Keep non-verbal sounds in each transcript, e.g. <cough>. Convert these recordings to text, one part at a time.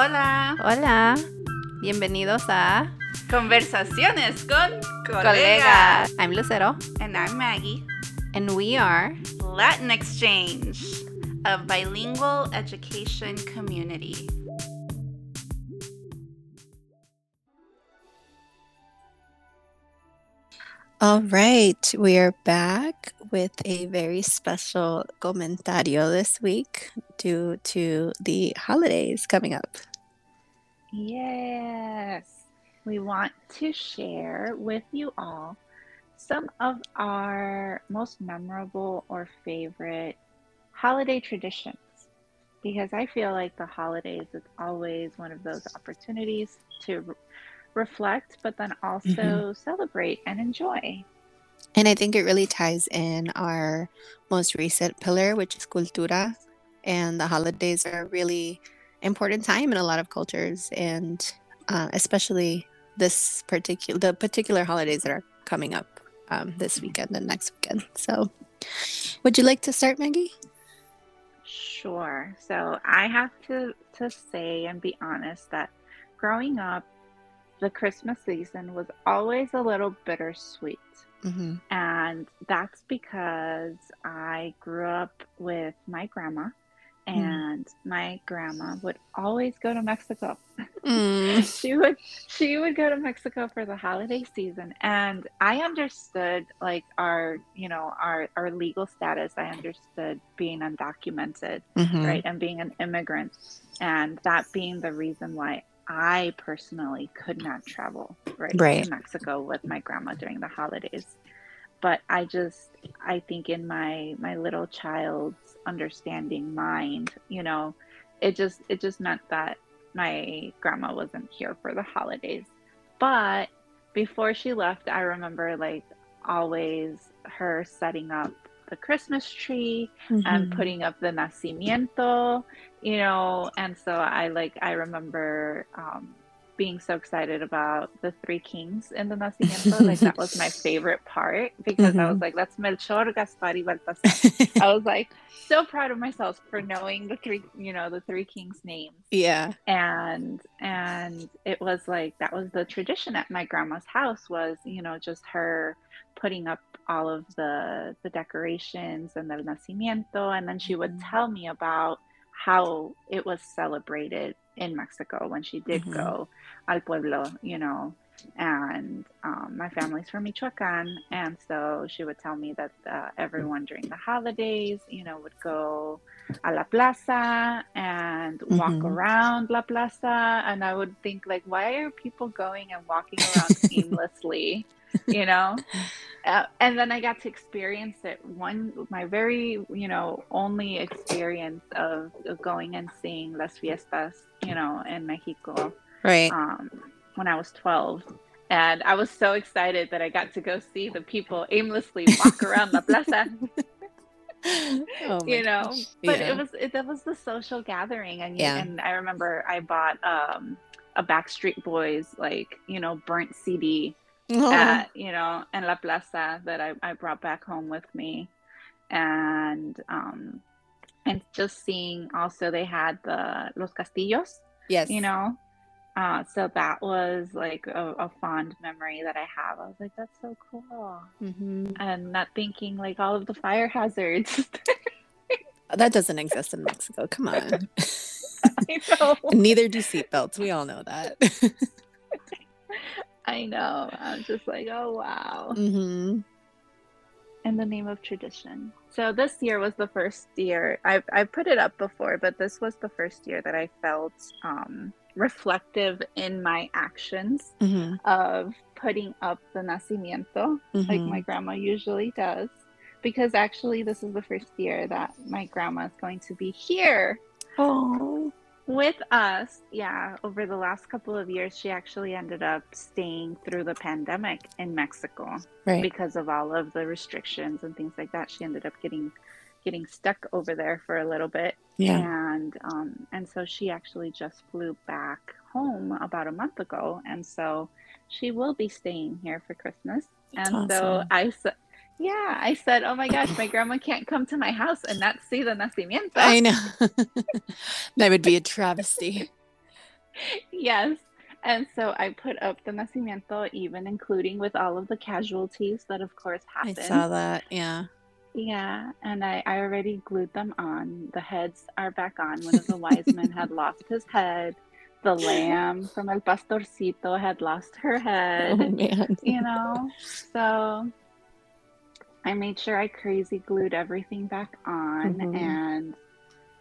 Hola. Hola. Bienvenidos a Conversaciones con Colegas. I'm Lucero. And I'm Maggie. And we are Latin Exchange, a bilingual education community. All right, we are back with a very special comentario this week due to the holidays coming up. Yes, we want to share with you all some of our most memorable or favorite holiday traditions because I feel like the holidays is always one of those opportunities to reflect, but then also mm-hmm. celebrate and enjoy. And I think it really ties in our most recent pillar, which is cultura. And the holidays are a really important time in a lot of cultures, and uh, especially this particular the particular holidays that are coming up um, this weekend and next weekend. So, would you like to start, Maggie? Sure. So I have to to say and be honest that growing up the Christmas season was always a little bittersweet. Mm-hmm. And that's because I grew up with my grandma, mm. and mm. my grandma would always go to Mexico. Mm. <laughs> she would she would go to Mexico for the holiday season, and I understood like our you know our our legal status. I understood being undocumented, mm-hmm. right, and being an immigrant, and that being the reason why I personally could not travel right, right. to Mexico with my grandma during the holidays. But I just I think in my my little child's understanding mind, you know, it just it just meant that my grandma wasn't here for the holidays. But before she left, I remember like always her setting up the Christmas tree mm-hmm. and putting up the nacimiento, you know. And so I like, I remember um, being so excited about the three kings in the nacimiento. like, that was my <laughs> favorite part because mm-hmm. I was mm-hmm. like, that's Melchor, Gaspar, y Baltasar. I was like, so proud of myself for knowing the three, you know, the three kings' names. Yeah. And, and it was like, that was the tradition at my grandma's house was, you know, just her putting up all of the the decorations and the nacimiento and then she would mm-hmm. tell me about how it was celebrated in Mexico when she did mm-hmm. go al pueblo, you know. And um, my family's from Michoacan, and so she would tell me that uh, everyone during the holidays, you know, would go a la plaza and walk mm-hmm. around la plaza, and I would think like, why are people going and walking around <laughs> aimlessly? You know <laughs> uh, and then i got to experience it one my very you know only experience of, of going and seeing las fiestas you know in mexico right um, when i was 12 and i was so excited that i got to go see the people aimlessly walk around the plaza <laughs> oh <laughs> you know gosh. but yeah. it was it, that was the social gathering and yeah. and i remember i bought um a backstreet boys like you know burnt cd oh. at, <laughs> you know, in La Plaza that I, I brought back home with me. And um and just seeing also they had the Los Castillos. Yes. You know. Uh, so that was like a, a, fond memory that I have. I was like, that's so cool. Mm-hmm. And not thinking like all of the fire hazards. <laughs> that doesn't exist in Mexico. Come on. <laughs> Neither do seatbelts. We all know that. I know. I'm just like, oh wow. Mm-hmm. In the name of tradition. So this year was the first year I've I put it up before, but this was the first year that I felt um, reflective in my actions mm-hmm. of putting up the nacimiento, mm-hmm. like my grandma usually does. Because actually, this is the first year that my grandma is going to be here. Oh with us, yeah, over the last couple of years, she actually ended up staying through the pandemic in Mexico right. because of all of the restrictions and things like that. She ended up getting getting stuck over there for a little bit, yeah, and um, and so she actually just flew back home about a month ago, and so she will be staying here for Christmas. That's and awesome. so I yeah, I said, "Oh my gosh, my grandma can't come to my house and not see the nacimiento." I know. <laughs> that would be a travesty. yes. And so I put up the nacimiento, even including with all of the casualties that, of course, happened. I saw that. Yeah. Yeah, and I, I already glued them on. The heads are back on. One of the wise men had <laughs> lost his head. The lamb from El Pastorcito had lost her oh, head. Oh man. You know? So I made sure I crazy glued everything back on Mhm. and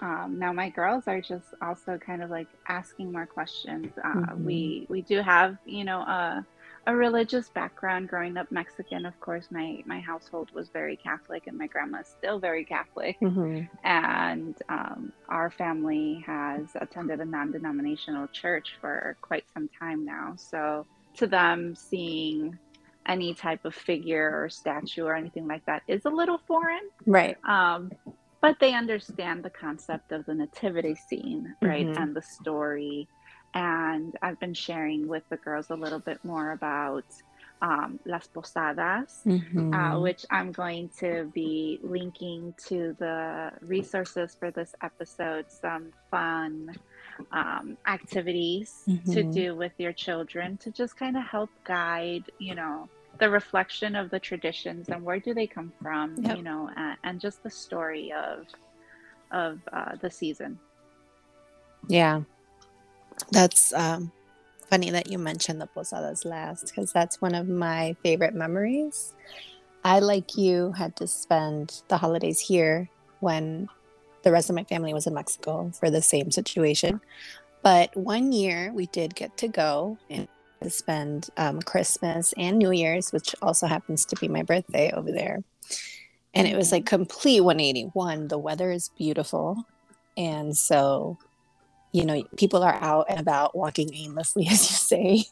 um, now my girls are just also kind of like asking more questions. Uh, Mhm. We we do have you know a a religious background. Growing up Mexican, of course, my my household was very Catholic, and my grandma's still very Catholic. Mhm. And um, our family has attended a non-denominational church for quite some time now. So to them, seeing any type of figure or statue or anything like that is a little foreign. Right. Um, but they understand the concept of the nativity scene, right? Mhm. And the story. And I've been sharing with the girls a little bit more about um, Las Posadas, uh, Mhm. which I'm going to be linking to the resources for this episode, some fun um, activities to Mhm. do with your children to just kind of help guide, you know, the reflection of the traditions and where do they come from, Yep. you know, and, and just the story of of uh, the season. Yeah. That's um, funny that you mentioned the posadas last because that's one of my favorite memories. I, like you, had to spend the holidays here when the rest of my family was in Mexico for the same situation. But one year we did get to go and spend um, Christmas and New Year's, which also happens to be my birthday over there. And it was like complete 181. The weather is beautiful. And so you know people are out and about walking aimlessly <laughs> as you say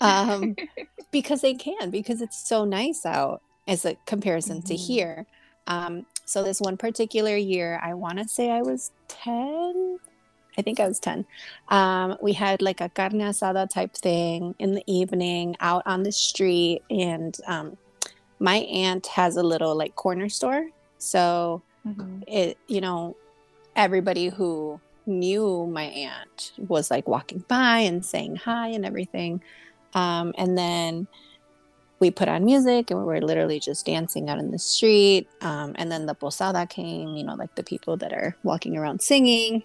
um, <laughs> because they can because it's so nice out as a comparison to Mhm. here um, so this one particular year i want to say i was 10 i think i was 10 um, we had like a carne asada type thing in the evening out on the street and um, my aunt has a little like corner store. So Mhm. it you know everybody who knew my aunt was like walking by and saying hi and everything. Um, and then we put on music and we were literally just dancing out in the street. Um, and then the posada came you know like the people that are walking around singing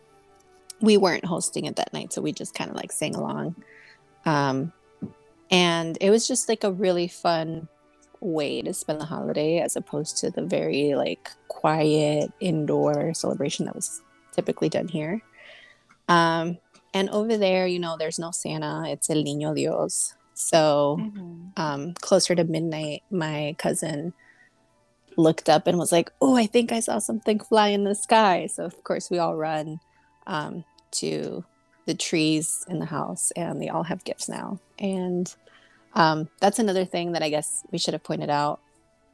we weren't hosting it that night so we just kind of like sang along um, and it was just like a really fun way to spend the holiday as opposed to the very like quiet indoor celebration that was typically done here. Um, and over there, you know, there's no Santa, it's El Niño Dios. So Mhm. um, closer to midnight, my cousin looked up and was like, Oh, I think I saw something fly in the sky. So, of course, we all run um, to the trees in the house, and they all have gifts now. And um, that's another thing that I guess we should have pointed out.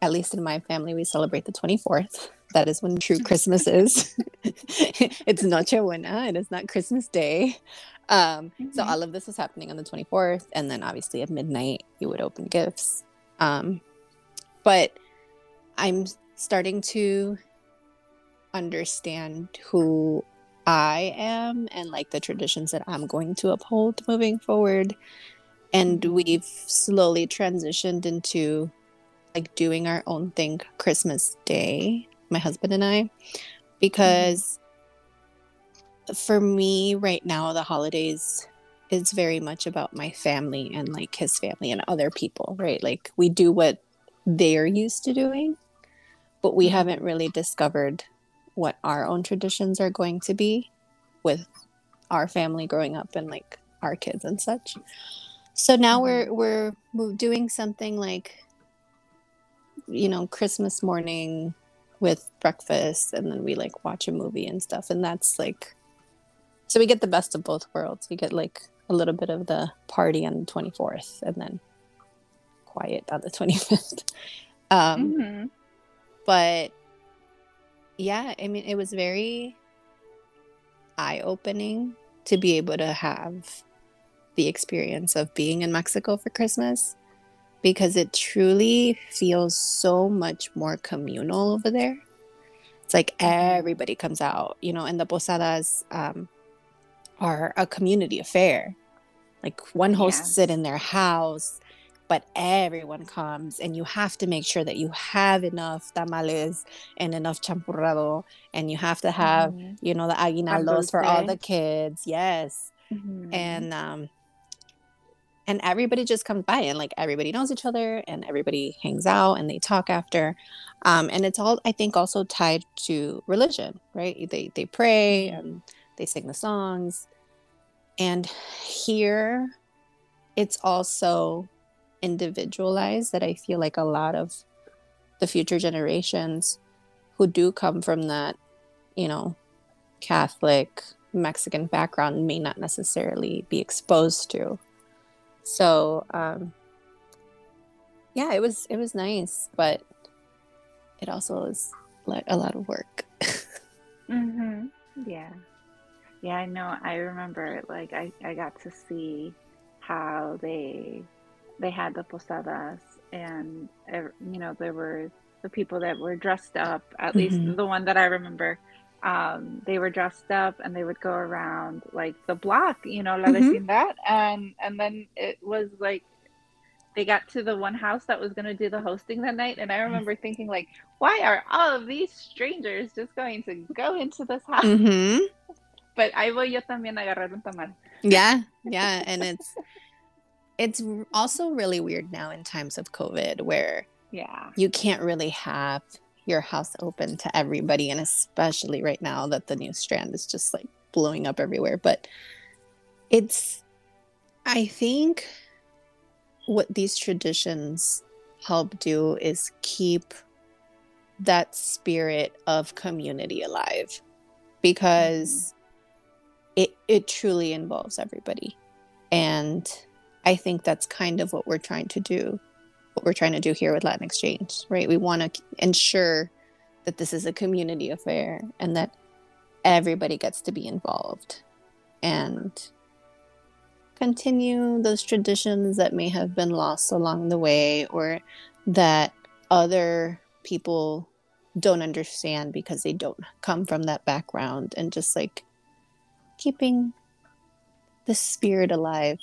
At least in my family, we celebrate the 24th. That is when true Christmas is. <laughs> it's Noche Buena. And It is not Christmas Day. Um, so Mhm. all of this was happening on the 24th. And then obviously at midnight, you would open gifts. Um, but I'm starting to understand who I am and like the traditions that I'm going to uphold moving forward. And we've slowly transitioned into like doing our own thing Christmas Day, my husband and I, because for me right now, the holidays is very much about my family and like his family and other people, right? Like we do what they're used to doing, but we Mhm. haven't really discovered what our own traditions are going to be with our family growing up and like our kids and such. So now Mhm. we're we're doing something like you know Christmas morning with breakfast and then we like watch a movie and stuff and that's like so we get the best of both worlds. We get like a little bit of the party on the 24th and then quiet on the 25th. <laughs> Um Mhm. but yeah, I mean, it was very eye opening to be able to have the experience of being in Mexico for Christmas because it truly feels so much more communal over there. It's like everybody comes out, you know, and the posadas, um, are a community affair. Like one hosts yes. it in their house, but everyone comes and you have to make sure that you have enough tamales and enough champurrado and you have to have, mm-hmm. you know, the aguinaldos for all the kids. Yes. Mm-hmm. And um and everybody just comes by and like everybody knows each other and everybody hangs out and they talk after um, and it's all i think also tied to religion right they they pray and they sing the songs and here it's also individualized that i feel like a lot of the future generations who do come from that you know catholic mexican background may not necessarily be exposed to so um, yeah, it was it was nice, but it also was like a lot of work. <laughs> mhm. Yeah. Yeah, I know. I remember like I, I got to see how they they had the posadas and you know there were the people that were dressed up at mm-hmm. least the one that I remember um, they were dressed up and they would go around like the block, you know, la mm-hmm. vecindad, and and then it was like they got to the one house that was going to do the hosting that night, and I remember thinking like, why are all of these strangers just going to go into this house? Mm-hmm. <laughs> But I voy yo también agarrar un tamal. Yeah, yeah, and it's it's also really weird now in times of COVID where yeah you can't really have your house open to everybody and especially right now that the new strand is just like blowing up everywhere but it's i think what these traditions help do is keep that spirit of community alive because mm-hmm. it it truly involves everybody and i think that's kind of what we're trying to do what we're trying to do here with Latin Exchange, right? We want to ensure that this is a community affair and that everybody gets to be involved and continue those traditions that may have been lost along the way or that other people don't understand because they don't come from that background and just like keeping the spirit alive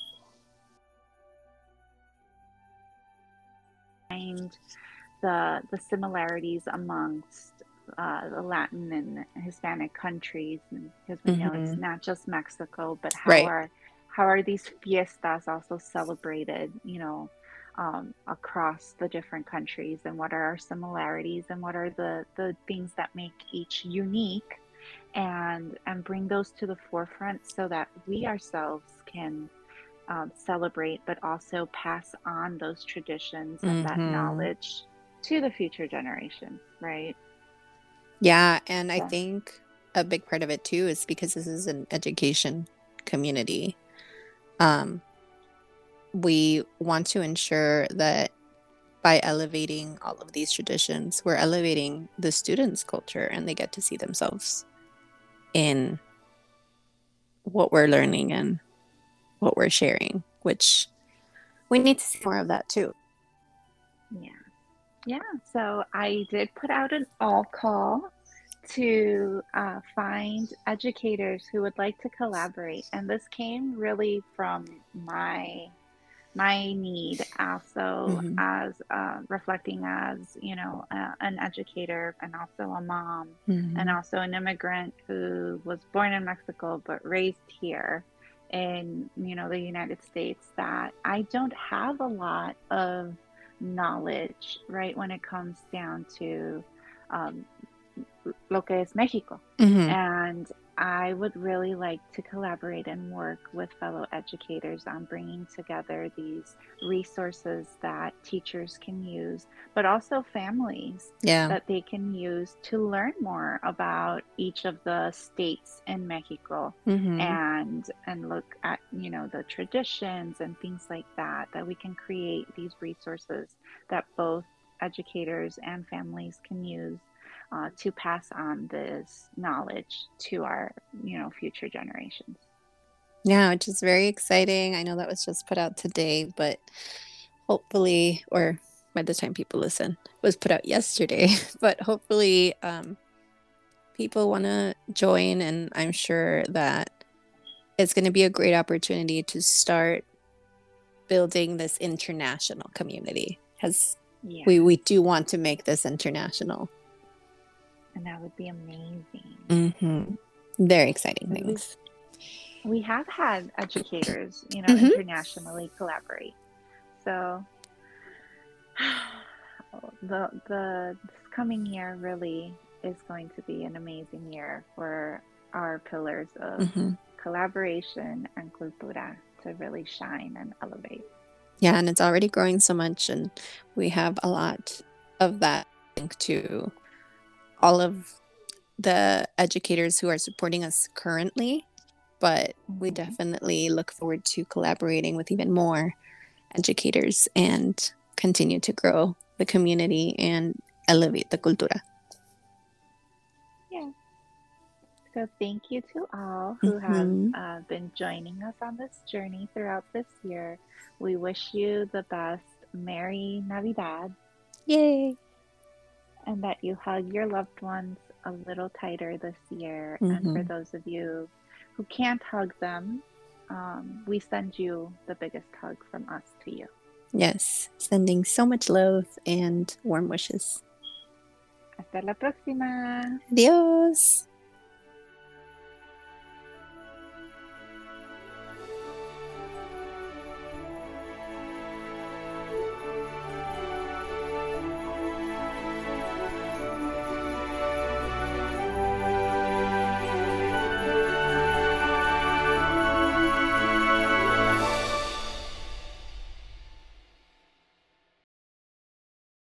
find the the similarities amongst uh, the Latin and Hispanic countries, because we mm-hmm. know it's mm-hmm. not just Mexico, but how right. are how are these fiestas also celebrated? You know, um, across the different countries, and what are our similarities, and what are the the things that make each unique, and and bring those to the forefront so that we ourselves can um, celebrate, but also pass on those traditions and mm-hmm. that knowledge to the future generations, right? Yeah. And I think a big part of it too is because this is an education community. Um, we want to ensure that by elevating all of these traditions, we're elevating the students' culture and they get to see themselves in what we're learning and what we're sharing, which we need to see more of that too. Yeah. Yeah. So I did put out an all call to uh, find educators who would like to collaborate. And this came really from my my need also mm-hmm. as uh, reflecting as you know uh, an educator and also a mom mm-hmm. and also an immigrant who was born in mexico but raised here in you know the United States that I don't have a lot of knowledge right when it comes down to um, lo que es Mexico mm-hmm. and I would really like to collaborate and work with fellow educators on bringing together these resources that teachers can use, but also families yeah. that they can use to learn more about each of the states in Mexico mm-hmm. and and look at you know the traditions and things like that. That we can create these resources that both educators and families can use uh, to pass on this knowledge to our you know future generations yeah which is very exciting i know that was just put out today but hopefully or by the time people listen was put out yesterday <laughs> but hopefully um, people want to join and i'm sure that it's going to be a great opportunity to start building this international community because yeah. we, we do want to make this international. And that would be amazing. Mm-hmm. Very exciting things. We have had educators, you know, mm-hmm. internationally collaborate. So <sighs> the the this coming year really is going to be an amazing year for our pillars of mm-hmm. collaboration and cultura to really shine and elevate. Yeah, and it's already growing so much, and we have a lot of that link to all of the educators who are supporting us currently. But we mm-hmm. definitely look forward to collaborating with even more educators and continue to grow the community and elevate the cultura. Yeah. So thank you to all who mm-hmm. have uh, been joining us on this journey throughout this year. We wish you the best. Merry Navidad. Yay. And that you hug your loved ones a little tighter this year. Mm-hmm. And for mm-hmm. those of you who can't hug them, um, we send you the biggest hug from us to you. Yes, sending so much love and warm wishes. Hasta la próxima. Adiós.